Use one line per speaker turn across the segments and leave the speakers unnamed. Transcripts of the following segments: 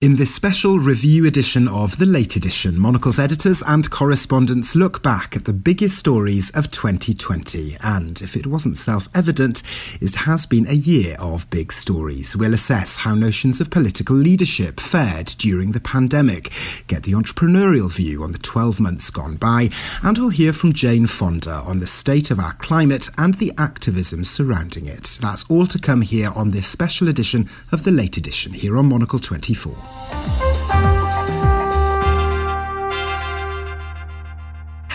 In this special review edition of The Late Edition, Monocle's editors and correspondents look back at the biggest stories of 2020. And if it wasn't self evident, it has been a year of big stories. We'll assess how notions of political leadership fared during the pandemic, get the entrepreneurial view on the 12 months gone by, and we'll hear from Jane Fonda on the state of our climate and the activism surrounding it. That's all to come here on this special edition of The Late Edition here on Monocle 24. Música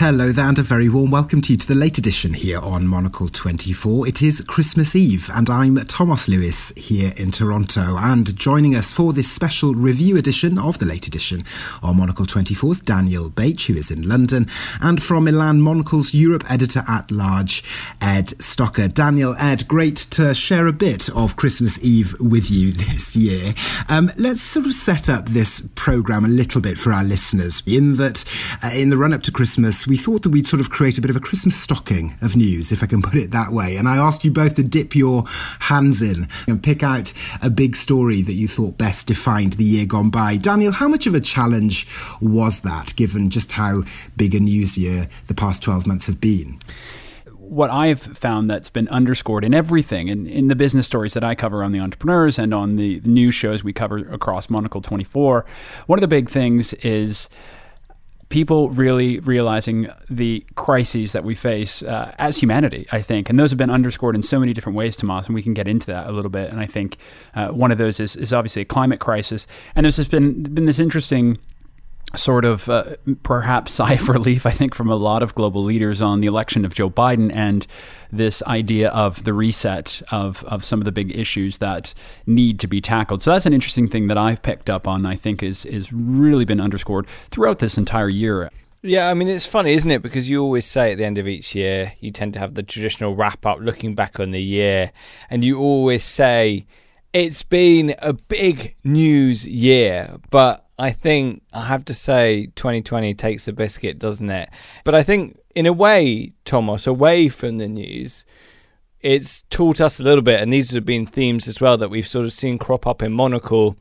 Hello there, and a very warm welcome to you to the late edition here on Monocle 24. It is Christmas Eve, and I'm Tomos Lewis here in Toronto. And joining us for this special review edition of the late edition on Monocle 24 is Daniel Bach, who is in London, and from Milan, Monocle's Europe editor at large, Ed Stocker. Daniel, Ed, great to share a bit of Christmas Eve with you this year. Um, let's sort of set up this programme a little bit for our listeners, in that uh, in the run up to Christmas, we thought that we'd sort of create a bit of a Christmas stocking of news, if I can put it that way. And I asked you both to dip your hands in and pick out a big story that you thought best defined the year gone by. Daniel, how much of a challenge was that, given just how big a news year the past 12 months have been?
what I've found that's been underscored in everything, in, in the business stories that I cover on the entrepreneurs and on the news shows we cover across Monocle 24, one of the big things is people really realizing the crises that we face uh, as humanity, I think. And those have been underscored in so many different ways, Tomos, and we can get into that a little bit. And I think uh, one of those is, is obviously a climate crisis. And there's just been, been this interesting sort of uh, perhaps sigh of relief, I think, from a lot of global leaders on the election of Joe Biden and this idea of the reset of, of some of the big issues that need to be tackled. So that's an interesting thing that I've picked up on, I think, is, is really been underscored throughout this entire year.
Yeah, I mean, it's funny, isn't it? Because you always say at the end of each year, you tend to have the traditional wrap up looking back on the year, and you always say, it's been a big news year, but I think I have to say 2020 takes the biscuit, doesn't it? But I think in a way, Tomos, away from the news, it's taught us a little bit, and these have been themes as well that we've sort of seen crop up in Monocle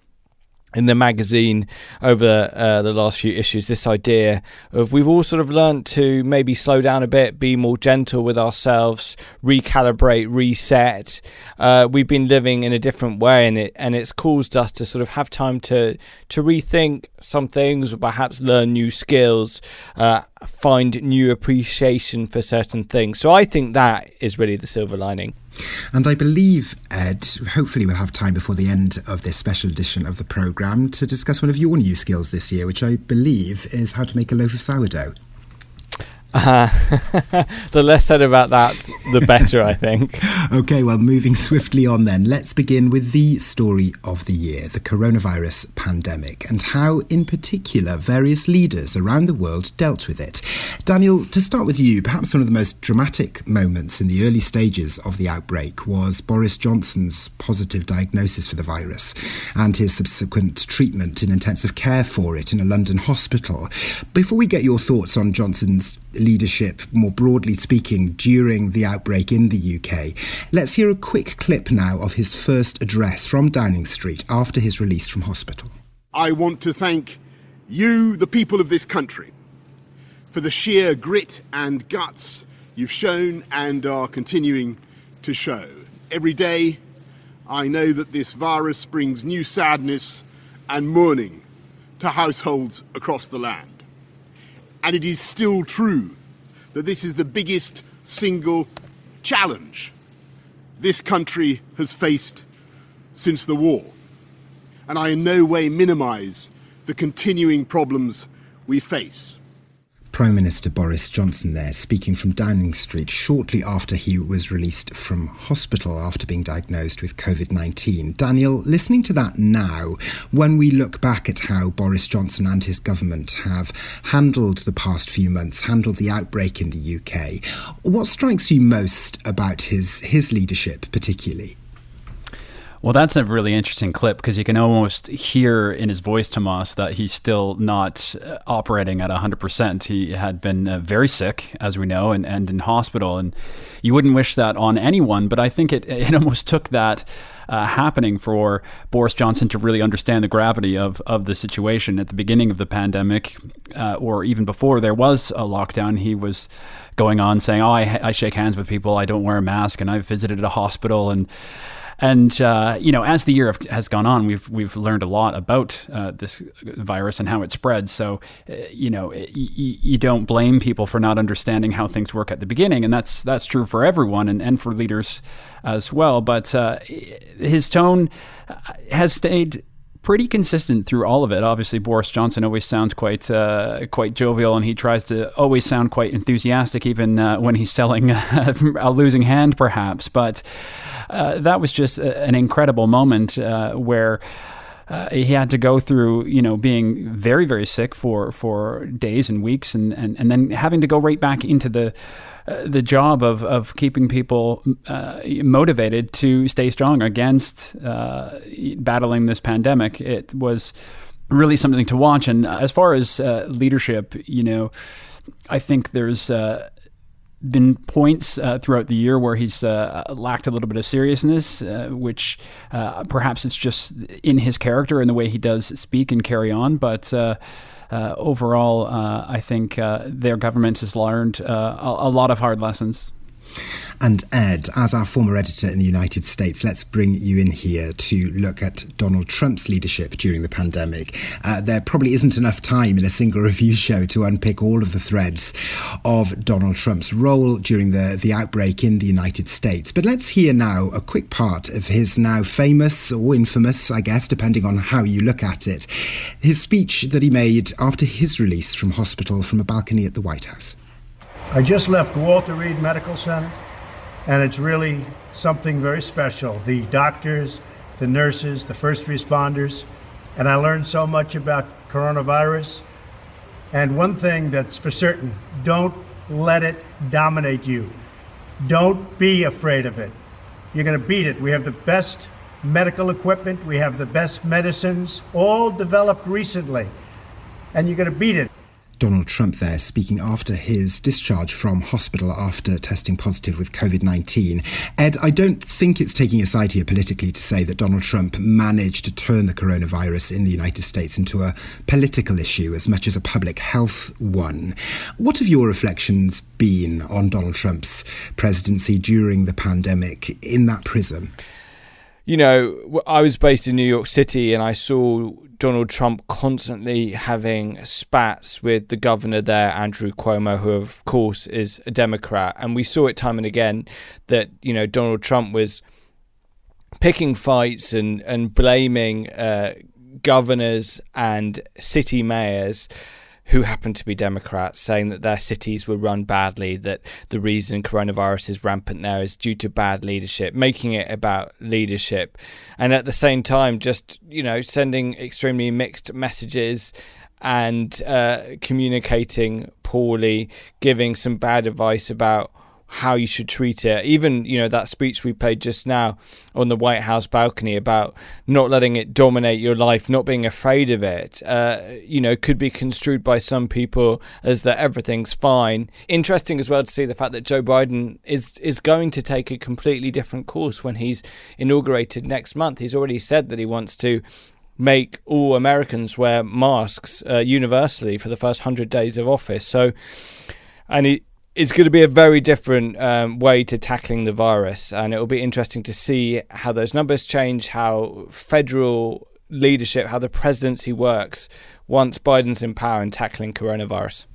in the magazine over uh, the last few issues this idea of we've all sort of learned to maybe slow down a bit be more gentle with ourselves recalibrate reset. Uh, we've been living in a different way and it and it's caused us to sort of have time to to rethink some things or perhaps learn new skills uh, find new appreciation for certain things. So i think that is really the silver lining
and I believe, Ed, hopefully we'll have time before the end of this special edition of the programme to discuss one of your new skills this year, which I believe is how to make a loaf of sourdough.
Uh, the less said about that, the better, I think.
okay, well, moving swiftly on then, let's begin with the story of the year the coronavirus pandemic and how, in particular, various leaders around the world dealt with it. Daniel, to start with you, perhaps one of the most dramatic moments in the early stages of the outbreak was Boris Johnson's positive diagnosis for the virus and his subsequent treatment in intensive care for it in a London hospital. Before we get your thoughts on Johnson's leadership, more broadly speaking, during the outbreak in the UK. Let's hear a quick clip now of his first address from Downing Street after his release from hospital.
I want to thank you, the people of this country, for the sheer grit and guts you've shown and are continuing to show. Every day, I know that this virus brings new sadness and mourning to households across the land. And it is still true that this is the biggest single challenge this country has faced since the war. And I in no way minimize the continuing problems we face.
Prime Minister Boris Johnson there speaking from Downing Street shortly after he was released from hospital after being diagnosed with COVID 19. Daniel, listening to that now, when we look back at how Boris Johnson and his government have handled the past few months, handled the outbreak in the UK, what strikes you most about his, his leadership, particularly?
Well, that's a really interesting clip because you can almost hear in his voice, Tomos, that he's still not uh, operating at 100%. He had been uh, very sick, as we know, and, and in hospital. And you wouldn't wish that on anyone, but I think it, it almost took that. Uh, happening for Boris Johnson to really understand the gravity of, of the situation at the beginning of the pandemic, uh, or even before there was a lockdown. He was going on saying, "Oh, I, I shake hands with people. I don't wear a mask, and I've visited a hospital." And and uh, you know, as the year has gone on, we've we've learned a lot about uh, this virus and how it spreads. So, uh, you know, y- you don't blame people for not understanding how things work at the beginning, and that's that's true for everyone and, and for leaders as well. But uh, his tone uh, has stayed pretty consistent through all of it. Obviously, Boris Johnson always sounds quite uh, quite jovial, and he tries to always sound quite enthusiastic, even uh, when he's selling a losing hand, perhaps. But uh, that was just a, an incredible moment uh, where. Uh, he had to go through, you know, being very, very sick for, for days and weeks, and, and, and then having to go right back into the uh, the job of, of keeping people uh, motivated to stay strong against uh, battling this pandemic. It was really something to watch. And as far as leadership, you know, I think there's been points uh, throughout the year where he's uh, lacked a little bit of seriousness, uh, which uh, perhaps it's just in his character and the way he does speak and carry on. But uh, uh, Uh, overall, uh, I think uh, their government has learned a, a lot of hard lessons.
And Ed, as our former editor in the United States, let's bring you in here to look at Donald Trump's leadership during the pandemic. Uh, there probably isn't enough time in a single review show to unpick all of the threads of Donald Trump's role during the, the outbreak in the United States. But let's hear now a quick part of his now famous or infamous, I guess, depending on how you look at it, his speech that he made after his release from hospital from a balcony at the White House.
I just left Walter Reed Medical Center, and it's really something very special. The doctors, the nurses, the first responders, and I learned so much about coronavirus. And one thing that's for certain don't let it dominate you. Don't be afraid of it. You're going to beat it. We have the best medical equipment, we have the best medicines, all developed recently, and you're going to beat it.
Donald Trump there speaking after his discharge from hospital after testing positive with COVID 19. Ed, I don't think it's taking a side here politically to say that Donald Trump managed to turn the coronavirus in the United States into a political issue as much as a public health one. What have your reflections been on Donald Trump's presidency during the pandemic in that prism?
You know, I was based in New York City and I saw Donald Trump constantly having spats with the governor there, Andrew Cuomo, who of course is a Democrat. And we saw it time and again that, you know, Donald Trump was picking fights and, and blaming uh, governors and city mayors who happen to be Democrats, saying that their cities were run badly, that the reason coronavirus is rampant there is due to bad leadership, making it about leadership. And at the same time, just, you know, sending extremely mixed messages and uh, communicating poorly, giving some bad advice about how you should treat it. Even, you know, that speech we played just now on the White House balcony about not letting it dominate your life, not being afraid of it, uh, you know, could be construed by some people as that everything's fine. Interesting as well to see the fact that Joe Biden is is going to take a completely different course when he's inaugurated next month. He's already said that he wants to make all Americans wear masks uh, universally for the first 100 days of office. So and he it's going to be a very different um, way to tackling the virus, and it will be interesting to see how those numbers change, how federal leadership, how the presidency works once Biden's in power and tackling coronavirus.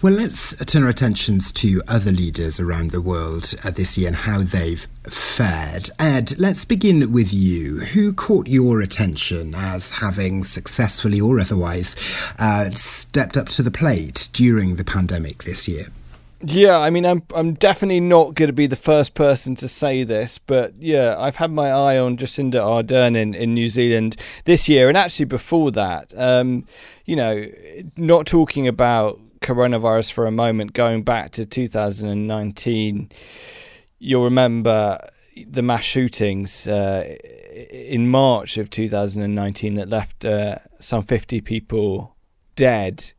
Well, let's turn our attentions to other leaders around the world uh, this year and how they've fared. Ed, let's begin with you. Who caught your attention as having successfully or otherwise uh, stepped up to the plate during the pandemic this year?
Yeah, I mean, I'm I'm definitely not going to be the first person to say this, but yeah, I've had my eye on Jacinda Ardern in, in New Zealand this year, and actually before that. Um, you know, not talking about coronavirus for a moment, going back to 2019, you'll remember the mass shootings uh, in March of 2019 that left uh, some 50 people dead.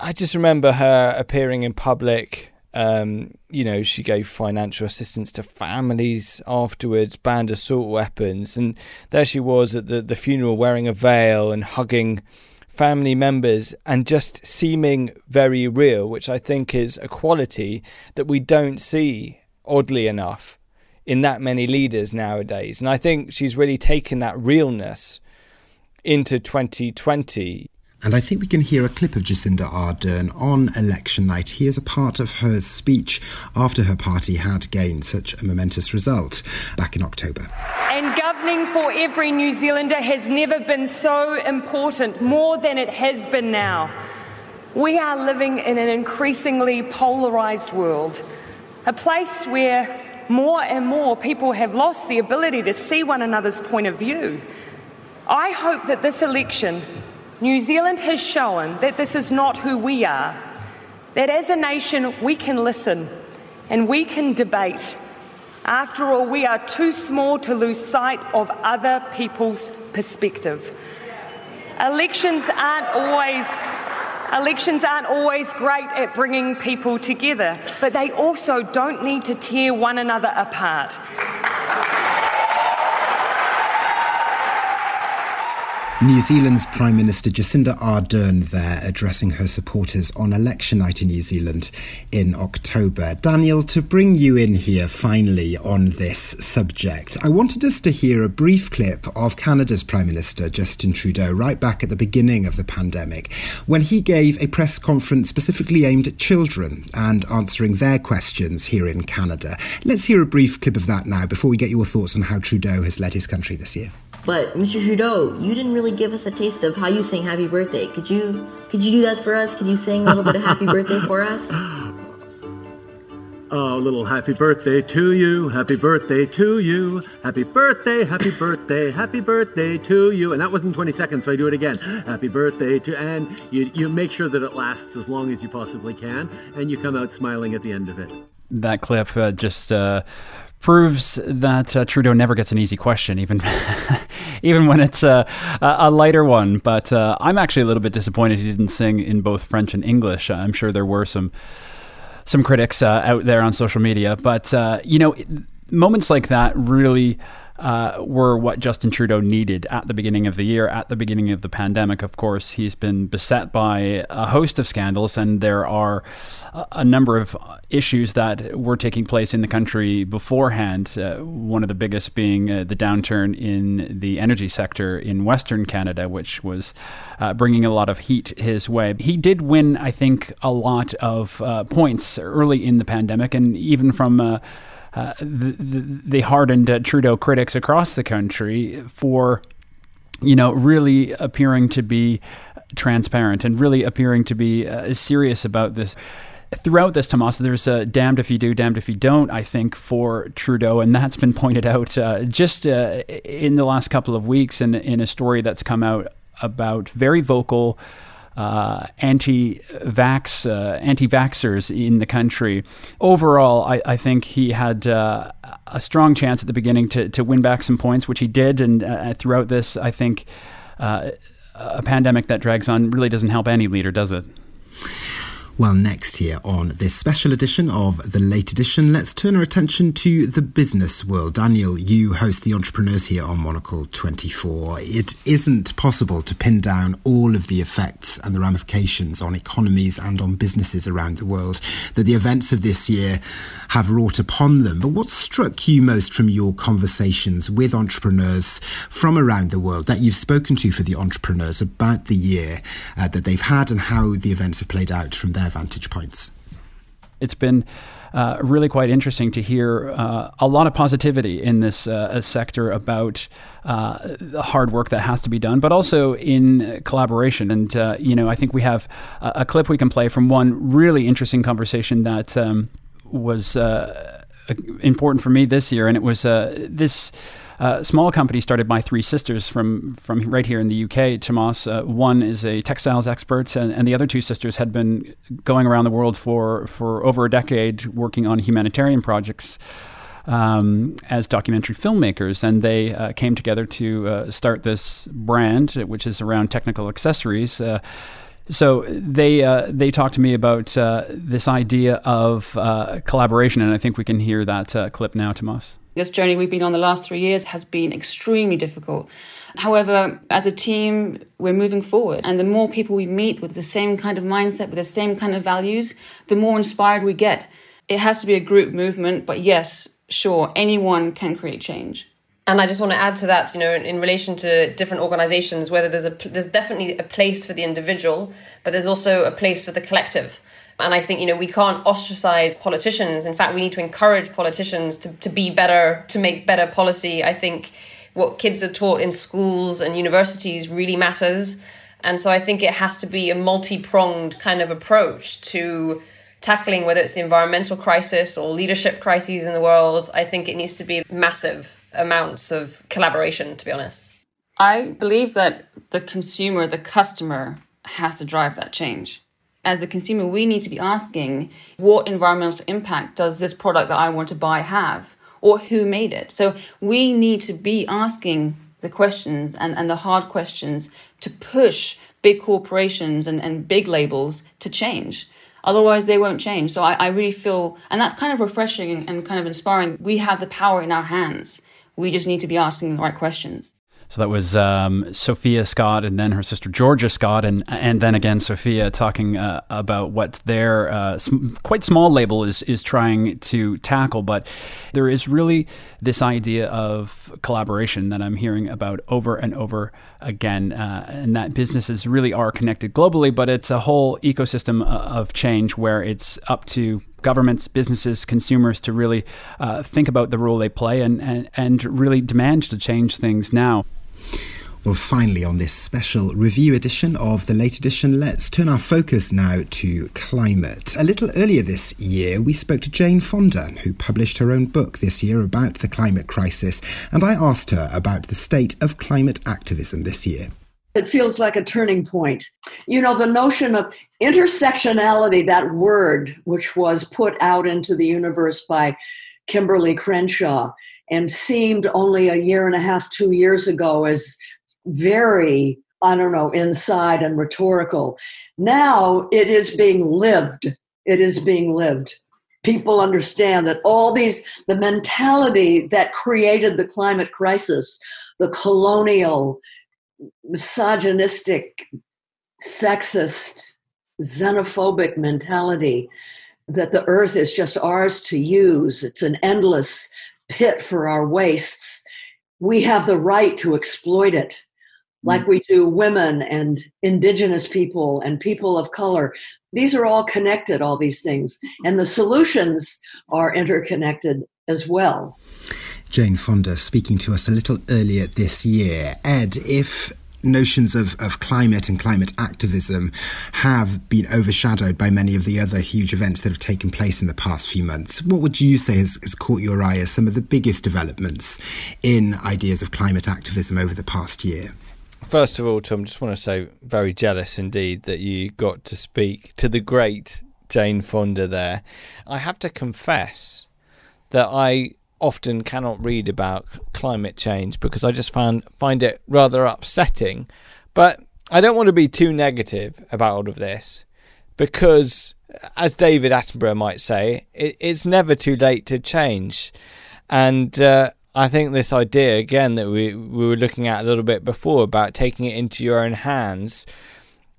I just remember her appearing in public. Um, you know, she gave financial assistance to families afterwards, banned assault weapons, and there she was at the, the funeral wearing a veil and hugging family members and just seeming very real, which I think is a quality that we don't see, oddly enough, in that many leaders nowadays. And I think she's really taken that realness into 2020.
And I think we can hear a clip of Jacinda Ardern on election night. Here's a part of her speech after her party had gained such a momentous result back in October.
And governing for every New Zealander has never been so important, more than it has been now. We are living in an increasingly polarised world, a place where more and more people have lost the ability to see one another's point of view. I hope that this election New Zealand has shown that this is not who we are, that as a nation we can listen and we can debate. After all, we are too small to lose sight of other people's perspective. Elections aren't always elections aren't always great at bringing people together, but they also don't need to tear one another apart.
New Zealand's Prime Minister Jacinda Ardern there addressing her supporters on election night in New Zealand in October. Daniel, to bring you in here finally on this subject, I wanted us to hear a brief clip of Canada's Prime Minister Justin Trudeau right back at the beginning of the pandemic when he gave a press conference specifically aimed at children and answering their questions here in Canada. Let's hear a brief clip of that now before we get your thoughts on how Trudeau has led his country this year.
But Mr. Trudeau, you didn't really give us a taste of how you sing Happy Birthday. Could you could you do that for us? Could you sing a little bit of Happy Birthday for us?
Oh, a little happy birthday to you, happy birthday to you, happy birthday, happy birthday, happy birthday to you. And that wasn't 20 seconds, so I do it again. Happy birthday to, and you, you make sure that it lasts as long as you possibly can, and you come out smiling at the end of it.
That clip uh, just uh, proves that uh, Trudeau never gets an easy question, even even when it's uh, a lighter one. But uh, I'm actually a little bit disappointed he didn't sing in both French and English. I'm sure there were some some critics uh, out there on social media, but uh, you know, moments like that really uh, were what Justin Trudeau needed at the beginning of the year, at the beginning of the pandemic. Of course, he's been beset by a host of scandals, and there are a number of issues that were taking place in the country beforehand. Uh, one of the biggest being uh, the downturn in the energy sector in Western Canada, which was uh, bringing a lot of heat his way. He did win, I think, a lot of uh, points early in the pandemic, and even from uh, uh, the, the, hardened uh, Trudeau critics across the country for, you know, really appearing to be transparent and really appearing to be uh, serious about this. Throughout this, Tomos, there's a damned if you do, damned if you don't, I think, for Trudeau. And that's been pointed out uh, just uh, in the last couple of weeks in, in a story that's come out about very vocal uh, anti-vax, uh, anti-vaxxers in the country. Overall, I, I think he had uh, a strong chance at the beginning to, to win back some points, which he did. And uh, throughout this, I think uh, a pandemic that drags on really doesn't help any leader, does it?
Well, next here on this special edition of The Late Edition, let's turn our attention to the business world. Daniel, you host the entrepreneurs here on Monocle 24. It isn't possible to pin down all of the effects and the ramifications on economies and on businesses around the world that the events of this year have wrought upon them. But what struck you most from your conversations with entrepreneurs from around the world that you've spoken to for the entrepreneurs about the year uh, that they've had and how the events have played out from their vantage points.
It's been uh, really quite interesting to hear uh, a lot of positivity in this uh, sector about uh, the hard work that has to be done, but also in collaboration. And, uh, you know, I think we have a, a, clip we can play from one really interesting conversation that um, was uh, important for me this year. And it was this uh, small company started by three sisters from from right here in the UK. Tomos, uh, one is a textiles expert, and, and, the other two sisters had been going around the world for for over a decade working on humanitarian projects. um, as documentary filmmakers, and they uh, came together to uh, start this brand, which is around technical accessories. Uh, so they uh, they talked to me about uh, this idea of uh, collaboration, and I think we can hear that clip now, Tomos.
This journey we've been on the last three years has been extremely difficult. However, as a team, we're moving forward, and the more people we meet with the same kind of mindset, with the same kind of values, the more inspired we get. It has to be a group movement, but yes, sure, anyone can create change.
And I just want to add to that, you know, in relation to different organizations, whether there's a there's definitely a place for the individual, but there's also a place for the collective. And I think, you know, we can't ostracize politicians. In fact, we need to encourage politicians to, to be better, to make better policy. I think what kids are taught in schools and universities really matters. And so I think it has to be a multi pronged kind of approach to tackling whether it's the environmental crisis or leadership crises in the world. I think it needs to be massive amounts of collaboration, to be honest.
I believe that the consumer, the customer, has to drive that change. As the consumer, we need to be asking what environmental impact does this product that I want to buy have, or who made it? So we need to be asking the questions and, and the hard questions to push big corporations and, and big labels to change. Otherwise, they won't change. So I, I really feel, and that's kind of refreshing and, and kind of inspiring. We have the power in our hands we just need to be asking the right questions.
So that was um, Sophia Scott and then her sister Georgia Scott, and and then again Sophia talking uh, about what their uh, sm- quite small label is is trying to tackle. But there is really this idea of collaboration that I'm hearing about over and over again, uh, and that businesses really are connected globally, but it's a whole ecosystem uh, of change where it's up to governments, businesses, consumers to really uh, think about the role they play and, and, and really demand to change things now.
Well, finally, on this special review edition of the late edition, let's turn our focus now to climate. A little earlier this year, we spoke to Jane Fonda, who published her own book this year about the climate crisis, and I asked her about the state of climate activism this year.
It feels like a turning point. You know, the notion of intersectionality, that word which was put out into the universe by Kimberlé Crenshaw and seemed only a year and a half, two years ago as very, I don't know, inside and rhetorical. Now it is being lived. It is being lived. People understand that all these, the mentality that created the climate crisis, the colonial, misogynistic, sexist, xenophobic mentality that the earth is just ours to use, it's an endless pit for our wastes. We have the right to exploit it like mm. we do women and indigenous people and people of color. These are all connected, all these things. And the solutions are interconnected as well.
Jane Fonda speaking to us a little earlier this year. Ed, if notions of, of climate and climate activism have been overshadowed by many of the other huge events that have taken place in the past few months. What would you say has, has caught your eye as some of the biggest developments in ideas of climate activism over the past year?
First of all, Tom, just want to say very jealous indeed that you got to speak to the great Jane Fonda there. I have to confess that I often cannot read about climate change because I just find find it rather upsetting. But I don't want to be too negative about all of this because, as David Attenborough might say, it, it's never too late to change. And uh, I think this idea again that we we were looking at a little bit before about taking it into your own hands,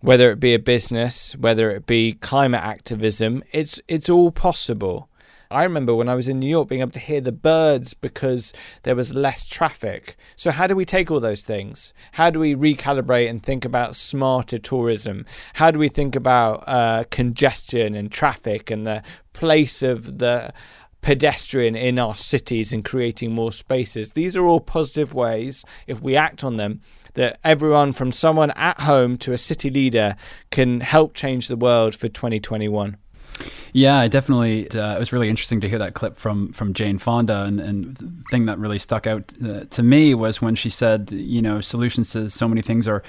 whether it be a business, whether it be climate activism, it's it's all possible. I remember when I was in New York being able to hear the birds because there was less traffic. So, how do we take all those things? How do we recalibrate and think about smarter tourism? How do we think about uh, congestion and traffic and the place of the pedestrian in our cities and creating more spaces. These are all positive ways, if we act on them, that everyone from someone at home to a city leader can help change the world for 2021.
Yeah, I definitely. Uh, it was really interesting to hear that clip from from Jane Fonda, and, and the thing that really stuck out uh, to me was when she said, you know, solutions to so many things are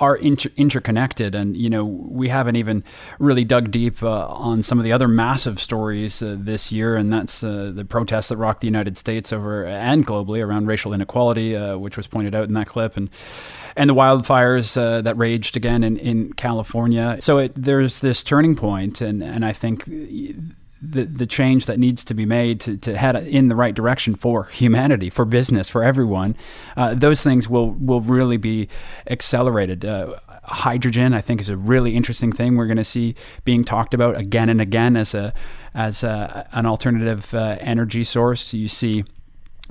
are inter- interconnected, and you know, we haven't even really dug deep uh, on some of the other massive stories uh, this year, and that's uh, the protests that rocked the United States over and globally around racial inequality, uh, which was pointed out in that clip, and and the wildfires that raged again in, in California. So it, there's this turning point, and, and I think the the change that needs to be made to, to head in the right direction for humanity, for business, for everyone, uh, those things will will really be accelerated. Uh, hydrogen, I think, is a really interesting thing we're going to see being talked about again and again as a as a, an alternative uh, energy source. You see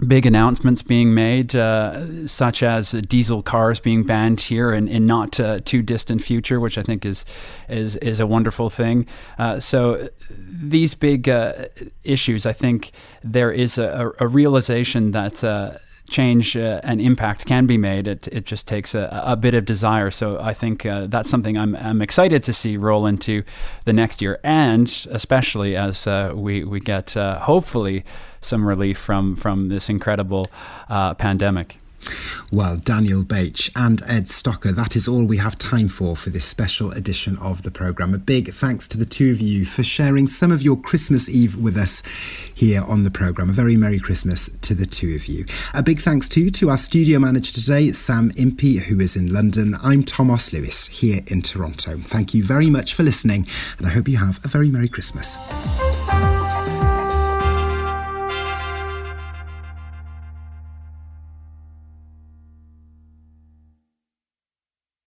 big announcements being made, uh, such as diesel cars being banned here in, in not uh, too distant future, which I think is is is a wonderful thing. Uh, so these big uh, issues, I think there is a, a realization that uh, change uh, and impact can be made. It, it just takes a, a bit of desire. So I think uh, that's something I'm, I'm excited to see roll into the next year, and especially as uh, we we get uh, hopefully some relief from from this incredible uh, pandemic.
Well, Daniel Bach and Ed Stocker, that is all we have time for for this special edition of the programme. A big thanks to the two of you for sharing some of your Christmas Eve with us here on the programme. A very Merry Christmas to the two of you. A big thanks too to our studio manager today, Sam Impey, who is in London. I'm Tomos Lewis here in Toronto. Thank you very much for listening, and I hope you have a very Merry Christmas.